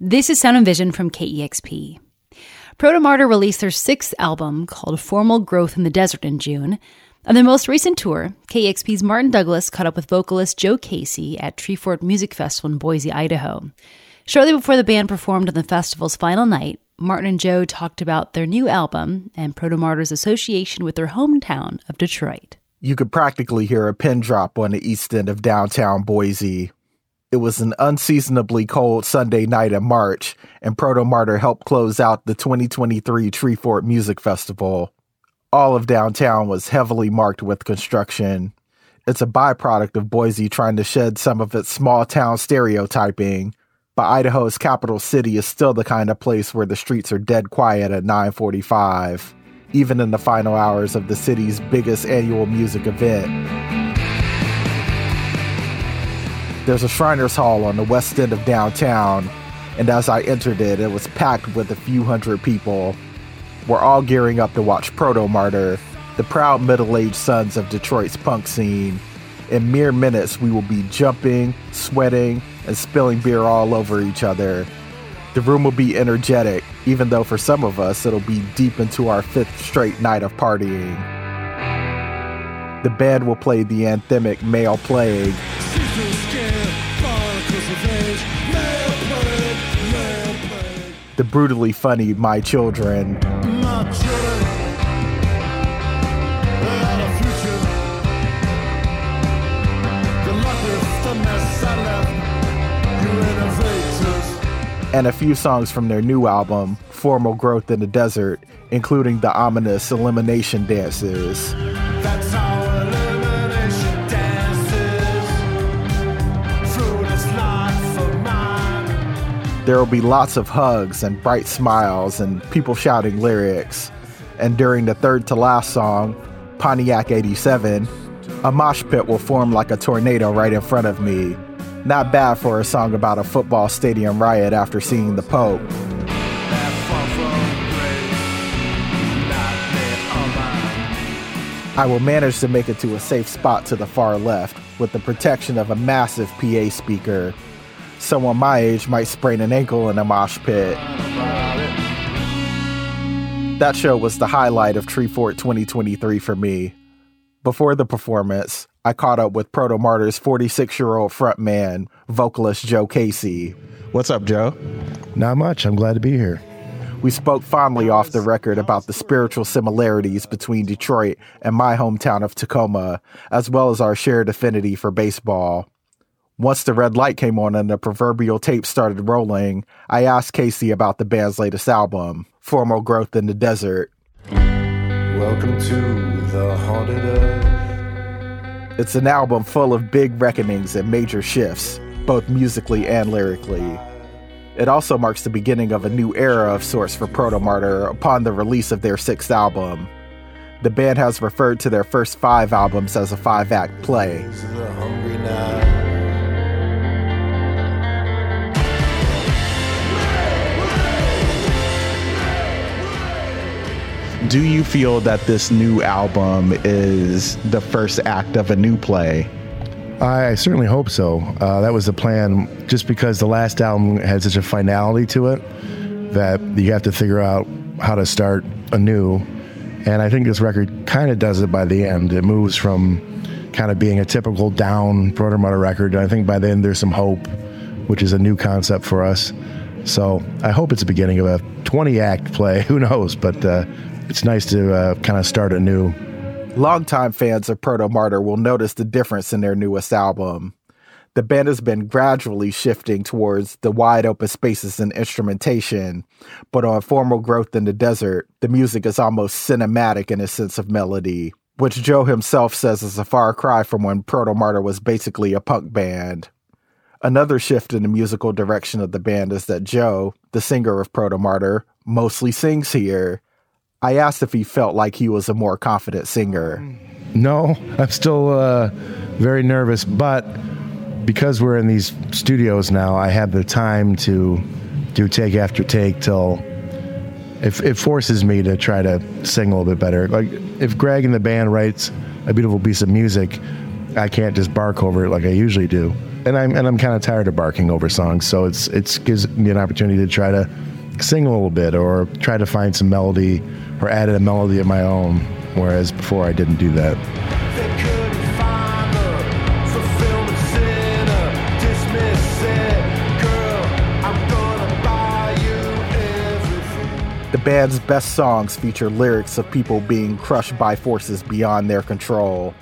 This is Sound and Vision from KEXP. Protomartyr released their sixth album called Formal Growth in the Desert in June. On their most recent tour, KEXP's Martin Douglas caught up with vocalist Joe Casey at Treefort Music Festival in Boise, Idaho. Shortly before the band performed on the festival's final night, Martin and Joe talked about their new album and Protomartyr's association with their hometown of Detroit. You could practically hear a pin drop on the east end of downtown Boise it was an unseasonably cold Sunday night in March, and Protomartyr helped close out the 2023 Treefort Music Festival. All of downtown was heavily marked with construction. It's a byproduct of Boise trying to shed some of its small town stereotyping, but Idaho's capital city is still the kind of place where the streets are dead quiet at 9:45, even in the final hours of the city's biggest annual music event. There's a Shriners Hall on the west end of downtown, and as I entered it, it was packed with a few hundred people. We're all gearing up to watch Protomartyr, the proud middle aged sons of Detroit's punk scene. In mere minutes, we will be jumping, sweating, and spilling beer all over each other. The room will be energetic, even though for some of us, it'll be deep into our fifth straight night of partying. The band will play the anthemic Male Plague. The brutally funny My Children. My children. And a few songs from their new album, Formal Growth in the Desert, including the ominous elimination dances. There will be lots of hugs and bright smiles and people shouting lyrics. And during the third to last song, Pontiac 87, a mosh pit will form like a tornado right in front of me. Not bad for a song about a football stadium riot after seeing the Pope. I will manage to make it to a safe spot to the far left with the protection of a massive PA speaker someone my age might sprain an ankle in a mosh pit. That show was the highlight of Treefort 2023 for me. Before the performance, I caught up with Protomartyr's 46 year old frontman, vocalist Joe Casey. What's up, Joe? Not much. I'm glad to be here. We spoke fondly off the record about the spiritual similarities between Detroit and my hometown of Tacoma, as well as our shared affinity for baseball. Once the red light came on and the proverbial tape started rolling, I asked Casey about the band's latest album, Formal Growth in the Desert. Welcome to the Haunted Earth. It's an album full of big reckonings and major shifts, both musically and lyrically. It also marks the beginning of a new era of sorts for Protomartyr upon the release of their sixth album. The band has referred to their first five albums as a five act play. Do you feel that this new album is the first act of a new play? I certainly hope so. Uh, that was the plan, just because the last album had such a finality to it that you have to figure out how to start anew. And I think this record kind of does it by the end. It moves from kind of being a typical down Martyr record. And I think by the end there's some hope, which is a new concept for us. So I hope it's the beginning of a 20 act play. Who knows? But uh, it's nice to uh, kind of start a new. Longtime fans of Protomartyr will notice the difference in their newest album. The band has been gradually shifting towards the wide open spaces and instrumentation, but on Formal Growth in the Desert, the music is almost cinematic in its sense of melody, which Joe himself says is a far cry from when Protomartyr was basically a punk band. Another shift in the musical direction of the band is that Joe, the singer of Protomartyr, mostly sings here, I asked if he felt like he was a more confident singer. No, I'm still uh, very nervous, but because we're in these studios now, I have the time to do take after take till it, it forces me to try to sing a little bit better. Like if Greg and the band writes a beautiful piece of music, I can't just bark over it like I usually do. And I'm and I'm kind of tired of barking over songs, so it's it's gives me an opportunity to try to sing a little bit or try to find some melody or added a melody of my own. Whereas before I didn't do that. The band's best songs feature lyrics of people being crushed by forces beyond their control,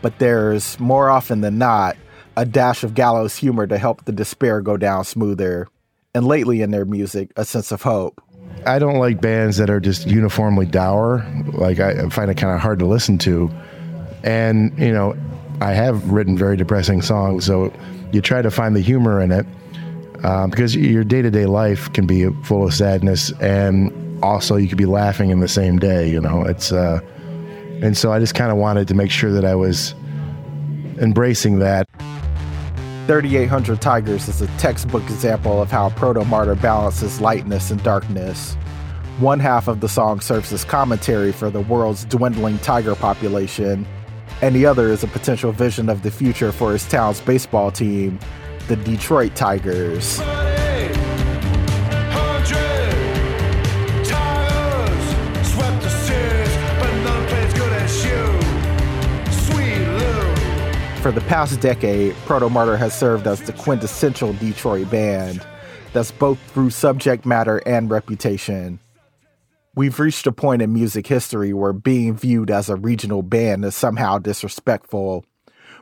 but there's, more often than not, a dash of gallows humor to help the despair go down smoother, and lately in their music, a sense of hope. I don't like bands that are just uniformly dour. Like, I find it kind of hard to listen to. And, you know, I have written very depressing songs, so you try to find the humor in it uh, because your day to day life can be full of sadness and also you could be laughing in the same day. You know, it's uh, and so I just kind of wanted to make sure that I was embracing that. 3800 Tigers is a textbook example of how Protomartyr balances lightness and darkness. One half of the song serves as commentary for the world's dwindling tiger population, and the other is a potential vision of the future for his town's baseball team, the Detroit Tigers. For the past decade, Protomartyr has served as the quintessential Detroit band that's both through subject matter and reputation. We've reached a point in music history where being viewed as a regional band is somehow disrespectful,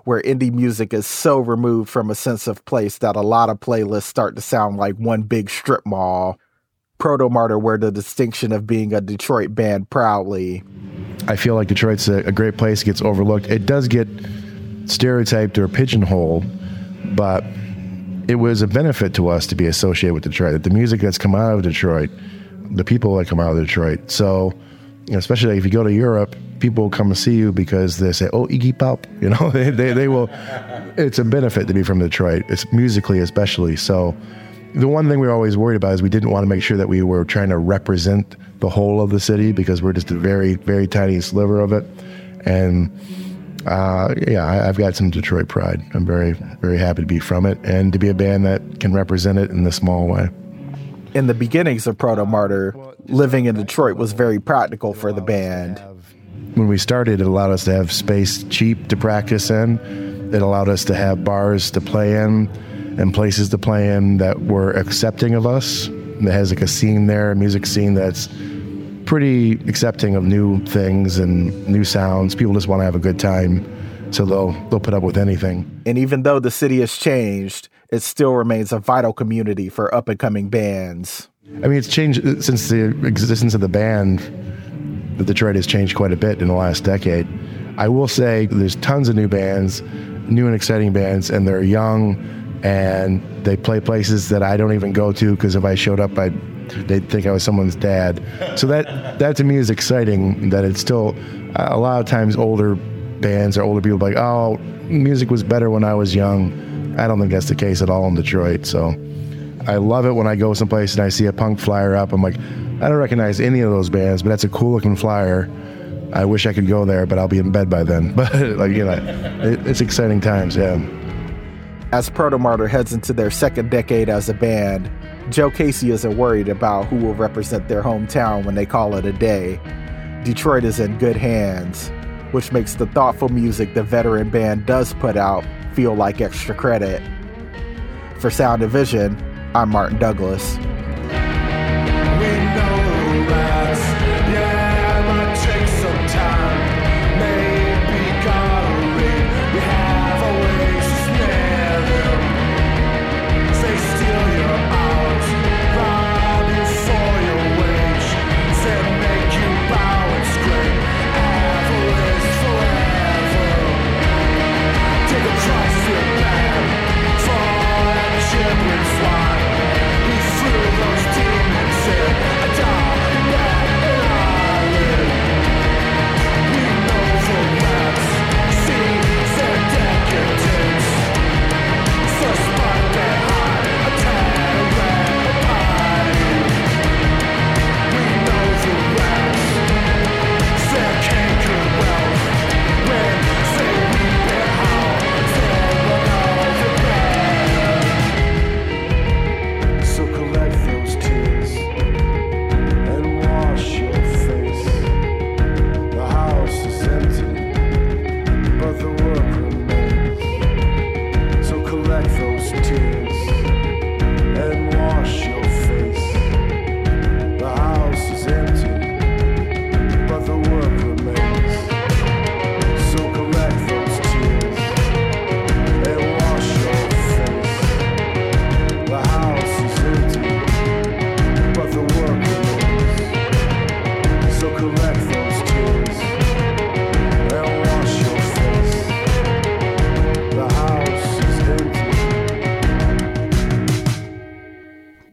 where indie music is so removed from a sense of place that a lot of playlists start to sound like one big strip mall. Protomartyr wear the distinction of being a Detroit band proudly. I feel like Detroit's a, a great place, gets overlooked. It does get stereotyped or pigeonholed, but it was a benefit to us to be associated with Detroit. The music that's come out of Detroit, the people that come out of Detroit. So, especially if you go to Europe, people will come and see you because they say, "Oh, Iggy Pop," you know. they, they they will. It's a benefit to be from Detroit. It's musically especially. So, the one thing we were always worried about is we didn't want to make sure that we were trying to represent the whole of the city because we're just a very very tiny sliver of it, and uh, yeah, I, have got some Detroit pride. I'm very, very happy to be from it and to be a band that can represent it in a small way. In the beginnings of Protomartyr, living in Detroit was very practical for the band. When we started, it allowed us to have space cheap to practice in. It allowed us to have bars to play in and places to play in that were accepting of us. That has like a scene there, a music scene that's pretty accepting of new things and new sounds. People just want to have a good time, so they'll they'll put up with anything. And even though the city has changed, it still remains a vital community for up and coming bands. I mean, it's changed uh, since the existence of the band. The Detroit has changed quite a bit in the last decade. I will say there's tons of new bands, new and exciting bands, and they're young and they play places that I don't even go to because if I showed up, I'd they'd think I was someone's dad. So that that to me is exciting. That it's still a lot of times older bands or older people like, oh, music was better when I was young. I don't think that's the case at all in Detroit. So I love it when I go someplace and I see a punk flyer up. I'm like, I don't recognize any of those bands, but that's a cool looking flyer. I wish I could go there, but I'll be in bed by then. But like you know, it, it's exciting times. Yeah. As Protomartyr heads into their second decade as a band, Joe Casey isn't worried about who will represent their hometown when they call it a day. Detroit is in good hands, which makes the thoughtful music the veteran band does put out feel like extra credit. For Sound and Vision, I'm Martin Douglas.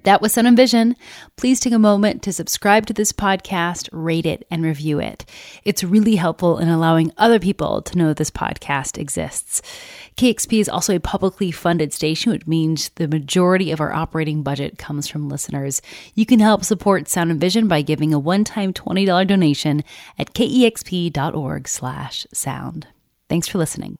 That was Sound and Vision. Please take a moment to subscribe to this podcast, rate it, and review it. It's really helpful in allowing other people to know this podcast exists. KEXP is also a publicly funded station, which means the majority of our operating budget comes from listeners. You can help support Sound and Vision by giving a one-time $20 donation at kexp.org slash sound. Thanks for listening.